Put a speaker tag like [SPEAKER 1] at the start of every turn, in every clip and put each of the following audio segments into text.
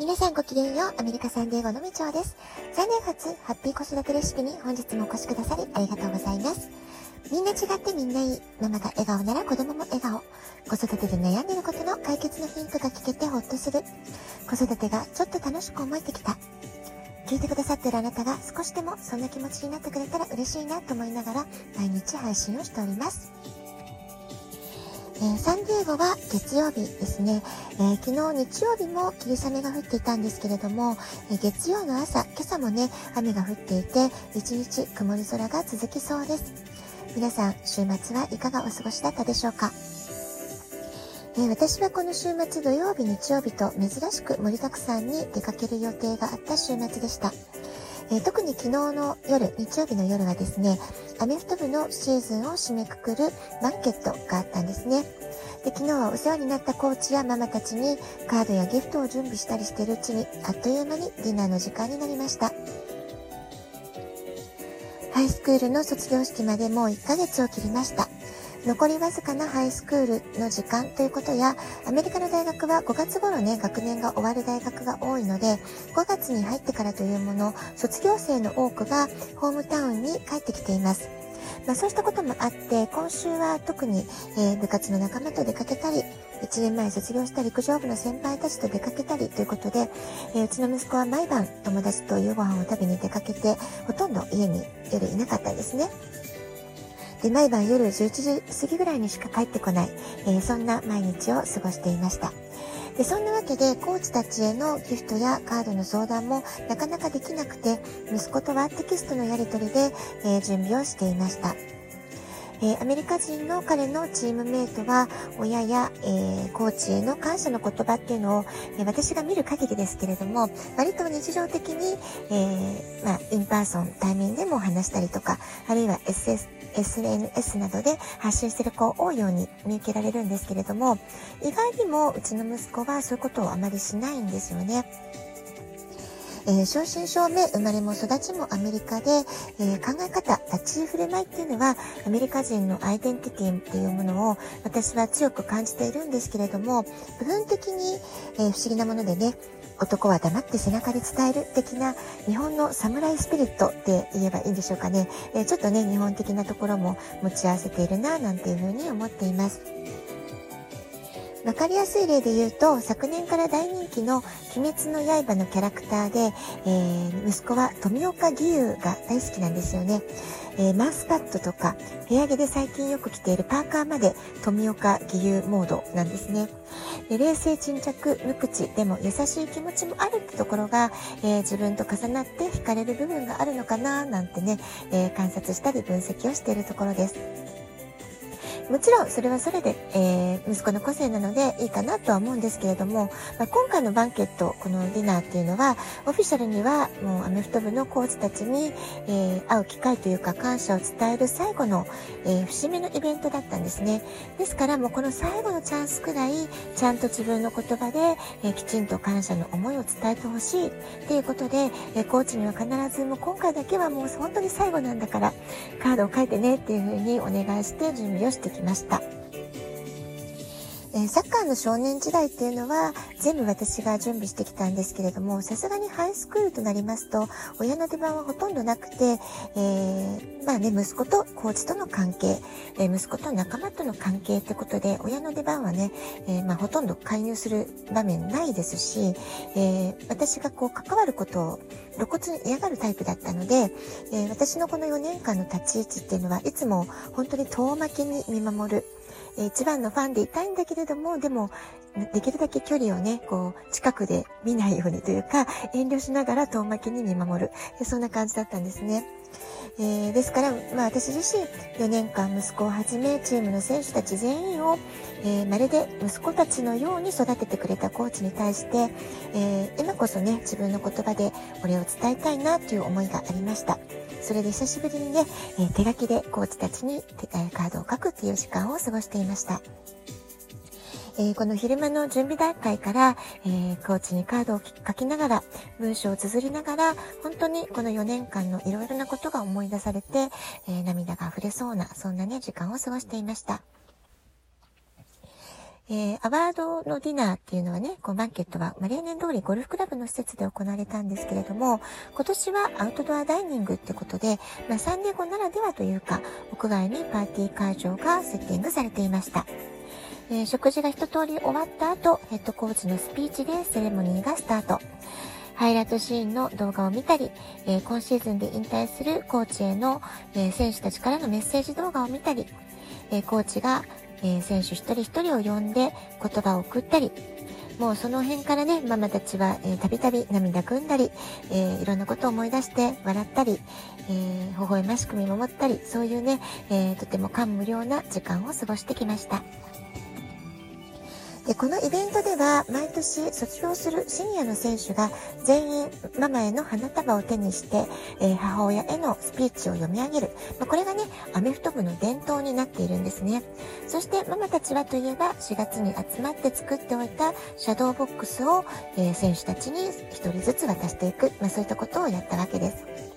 [SPEAKER 1] 皆さんごきげんよう、アメリカサンデーゴのみちょうです。3年初ハッピー子育てレシピに本日もお越しくださりありがとうございます。みんな違ってみんないい。ママが笑顔なら子供も笑顔。子育てで悩んでることの解決のヒントが聞けてほっとする。子育てがちょっと楽しく思えてきた。聞いてくださってるあなたが少しでもそんな気持ちになってくれたら嬉しいなと思いながら毎日配信をしております。えー、サンディエゴは月曜日ですね、えー、昨日日曜日も霧雨が降っていたんですけれども、えー、月曜の朝、今朝もね、雨が降っていて、一日曇り空が続きそうです。皆さん、週末はいかがお過ごしだったでしょうか？え私はこの週末土曜日、日曜日と珍しく盛りだくさんに出かける予定があった週末でした。えー、特に昨日の夜、日曜日の夜はですね、アメフト部のシーズンを締めくくるバンケットがあったんですね。で昨日はお世話になったコーチやママたちにカードやギフトを準備したりしているうちにあっという間にディナーの時間になりました。ハイスクールの卒業式までもう1ヶ月を切りました。残りわずかなハイスクールの時間ということや、アメリカの大学は5月頃ね、学年が終わる大学が多いので、5月に入ってからというもの、卒業生の多くがホームタウンに帰ってきています。まあ、そうしたこともあって、今週は特に、えー、部活の仲間と出かけたり、1年前卒業した陸上部の先輩たちと出かけたりということで、えー、うちの息子は毎晩友達と夕ご飯を食べに出かけて、ほとんど家に夜いなかったんですね。で、毎晩夜11時過ぎぐらいにしか帰ってこない、えー、そんな毎日を過ごしていました。で、そんなわけで、コーチたちへのギフトやカードの相談もなかなかできなくて、息子とはテキストのやり取りで、えー、準備をしていました。えー、アメリカ人の彼のチームメイトは、親や、えー、コーチへの感謝の言葉っていうのを、えー、私が見る限りですけれども、割と日常的に、えまあ、 in person、対面でも話したりとか、あるいは SS、SNS などで発信してる子多いように見受けられるんですけれども、意外にもうちの息子はそういうことをあまりしないんですよね。え、正真正銘生まれも育ちもアメリカで、え、考え方、立ち振る舞いっていうのはアメリカ人のアイデンティティっていうものを私は強く感じているんですけれども、部分的に、え、不思議なものでね、男は黙って背中で伝える的な日本の侍スピリットって言えばいいんでしょうかね。え、ちょっとね、日本的なところも持ち合わせているな、なんていうふうに思っています。わかりやすい例で言うと、昨年から大人気の鬼滅の刃のキャラクターで、えー、息子は富岡義勇が大好きなんですよね。えー、マウスパッドとか、部屋着で最近よく着ているパーカーまで富岡義勇モードなんですね。で冷静沈着、無口、でも優しい気持ちもあるってところが、えー、自分と重なって惹かれる部分があるのかななんてね、え観察したり分析をしているところです。もちろんそれはそれで、えー、息子の個性なのでいいかなとは思うんですけれども、まあ、今回のバンケット、このディナーっていうのは、オフィシャルにはもうアメフト部のコーチたちに、えー、会う機会というか感謝を伝える最後の、えー、節目のイベントだったんですね。ですからもうこの最後のチャンスくらい、ちゃんと自分の言葉で、えー、きちんと感謝の思いを伝えてほしいっていうことで、えー、コーチには必ずもう今回だけはもう本当に最後なんだから、カードを書いてねっていうふうにお願いして準備をしてきました。えサッカーの少年時代っていうのは全部私が準備してきたんですけれども、さすがにハイスクールとなりますと、親の出番はほとんどなくて、えー、まあね、息子とコーチとの関係、え、息子と仲間との関係ってことで、親の出番はね、えー、まあほとんど介入する場面ないですし、えー私がこう関わることを露骨に嫌がるタイプだったので、え私のこの4年間の立ち位置っていうのはいつも本当に遠巻きに見守る、え一番のファンでいたいんだけれども、でも、できるだけ距離をね、こう、近くで見ないようにというか、遠慮しながら遠巻きに見守る。そんな感じだったんですね。えー、ですから、まあ私自身、4年間息子をはじめ、チームの選手たち全員を、えー、まるで息子たちのように育ててくれたコーチに対して、えー、今こそね、自分の言葉でお礼を伝えたいなという思いがありました。それで久しぶりにね、え手書きでコーチたちにカードを書くっていう時間を過ごしていました。えー、この昼間の準備段階から、えー、コーチにカードを書きながら、文章を綴りながら、本当にこの4年間のいろいろなことが思い出されて、えー、涙が溢れそうな、そんなね、時間を過ごしていました。えー、アワードのディナーっていうのはね、こうバンケットは、まあ、例年通りゴルフクラブの施設で行われたんですけれども、今年はアウトドアダイニングってことで、まあ、サンディエゴならではというか、屋外にパーティー会場がセッティングされていました。えー、食事が一通り終わった後、ヘッドコーチのスピーチでセレモニーがスタート。ハイライトシーンの動画を見たり、えー、今シーズンで引退するコーチへの、えー、選手たちからのメッセージ動画を見たり、えコーチがえー、選手一人一人を呼んで言葉を送ったり、もうその辺からね、ママたちは、えー、たびたび涙ぐんだり、えー、いろんなことを思い出して笑ったり、えー、微笑ましく見守ったり、そういうね、えー、とても感無量な時間を過ごしてきました。で、このイベントでは、毎年卒業するシニアの選手が全員ママへの花束を手にして、えー、母親へのスピーチを読み上げる。まあ、これがね、アメフト部の伝統になっているんですね。そしてママたちはといえば、4月に集まって作っておいたシャドーボックスを、えー、選手たちに1人ずつ渡していく。まあ、そういったことをやったわけです。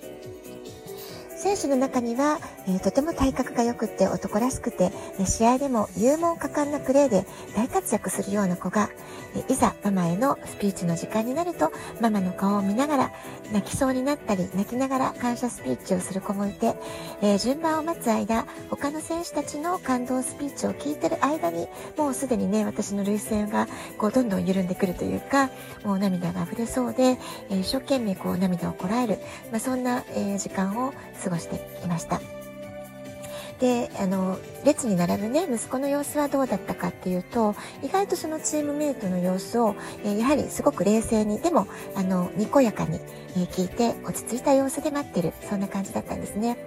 [SPEAKER 1] 選手の中には、えー、とても体格が良くて男らしくて、え試合でも勇猛果敢なプレーで大活躍するような子が、えいざママへのスピーチの時間になると、ママの顔を見ながら泣きそうになったり、泣きながら感謝スピーチをする子もいて、えー、順番を待つ間、他の選手たちの感動スピーチを聞いてる間に、もうすでにね、私の涙腺がこうどんどん緩んでくるというか、もう涙が溢れそうで、えー、一生懸命こう涙をこらえる、まあ、そんな、え時間を過過ごしていました。で、あの、列に並ぶね、息子の様子はどうだったかっていうと、意外とそのチームメイトの様子を、やはりすごく冷静に、でも、あの、にこやかに、聞いて落ち着いた様子で待ってる、そんな感じだったんですね。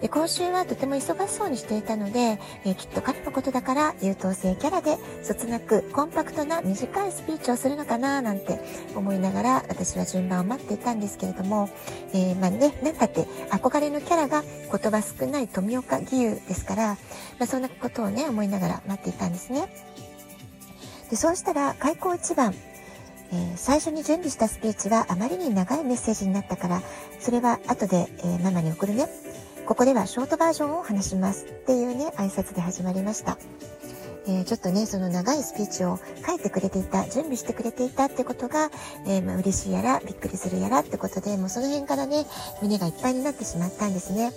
[SPEAKER 1] で、今週はとても忙しそうにしていたので、きっと彼のことだから優等生キャラで、そつなくコンパクトな短いスピーチをするのかななんて思いながら、私は順番を待っていたんですけれども、えまあね、なんだって憧れのキャラが言葉少ない富岡義勇ですから、まあ、そんなことをね、思いながら待っていたんですね。で、そうしたら、開口一番、えー、最初に準備したスピーチはあまりに長いメッセージになったから、それは後で、えー、ママに送るね。ここではショートバージョンを話しますっていうね、挨拶で始まりました。えー、ちょっとね、その長いスピーチを書いてくれていた、準備してくれていたってことが、えー、まあ、嬉しいやら、びっくりするやらってことで、もうその辺からね、胸がいっぱいになってしまったんですね。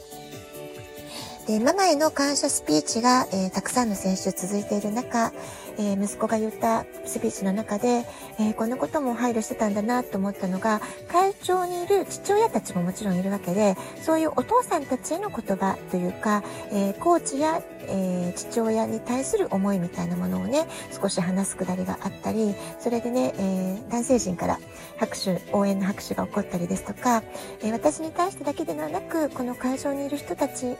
[SPEAKER 1] で、ママへの感謝スピーチが、えー、たくさんの選手続いている中、えー、息子が言ったスピーチの中で、えー、こんなことも配慮してたんだなと思ったのが、会長にいる父親たちももちろんいるわけで、そういうお父さんたちへの言葉というか、えコーチやえー、父親に対する思いみたいなものをね、少し話すくだりがあったり、それでね、えー、男性陣から拍手、応援の拍手が起こったりですとか、え、私に対してだけではなく、この会場にいる人たちへ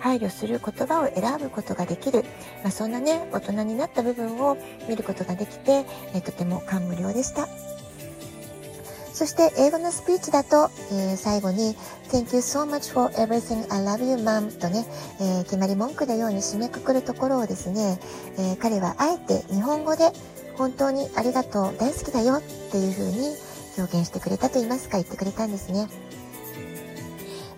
[SPEAKER 1] 配慮する言葉を選ぶことができる、まあ、そんなね、大人になった部分を見ることができて、えとても感無量でした。そして英語のスピーチだと、えー、最後に Thank you so much for everything I love you mom とね、えー、決まり文句のように締めくくるところをですね、えー、彼はあえて日本語で本当にありがとう大好きだよっていう風に表現してくれたと言いますか言ってくれたんですね。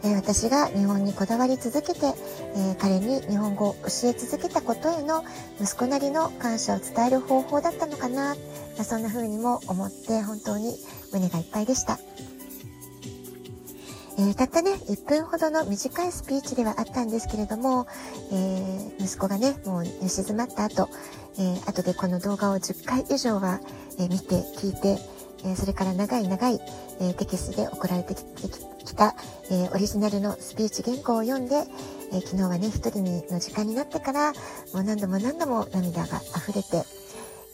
[SPEAKER 1] え私が日本にこだわり続けて、え彼に日本語を教え続けたことへの息子なりの感謝を伝える方法だったのかな、まそんな風にも思って本当に胸がいっぱいでした。えー、たったね、1分ほどの短いスピーチではあったんですけれども、えー、息子がね、もう寝静まった後、えー、後でこの動画を10回以上は、え見て、聞いて、えそれから長い長い、えテキストで送られてきた、えオリジナルのスピーチ原稿を読んで、え昨日はね、一人の時間になってから、もう何度も何度も涙が溢れて、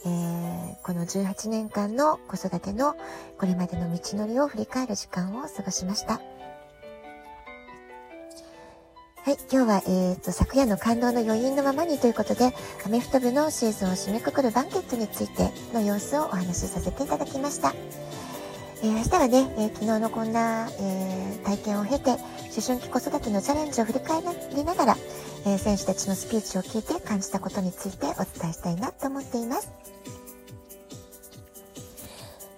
[SPEAKER 1] えー、この18年間の子育てのこれまでの道のりを振り返る時間を過ごしました。はい、今日は、えーと、昨夜の感動の余韻のままにということで、アメフト部のシーズンを締めくくるバンケットについての様子をお話しさせていただきました。えー、明日はね、えー、昨日のこんな、えー、体験を経て、思春期子育てのチャレンジを振り返りながら、え選手たちのスピーチを聞いて感じたことについてお伝えしたいなと思っています。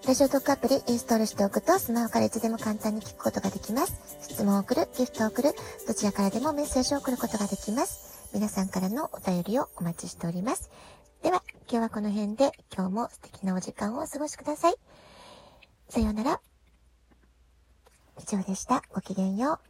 [SPEAKER 1] ラジオトークアプリインストールしておくとスマホからいつでも簡単に聞くことができます。質問を送る、ギフトを送る、どちらからでもメッセージを送ることができます。皆さんからのお便りをお待ちしております。では、今日はこの辺で今日も素敵なお時間をお過ごしください。さようなら。以上でした。ごきげんよう。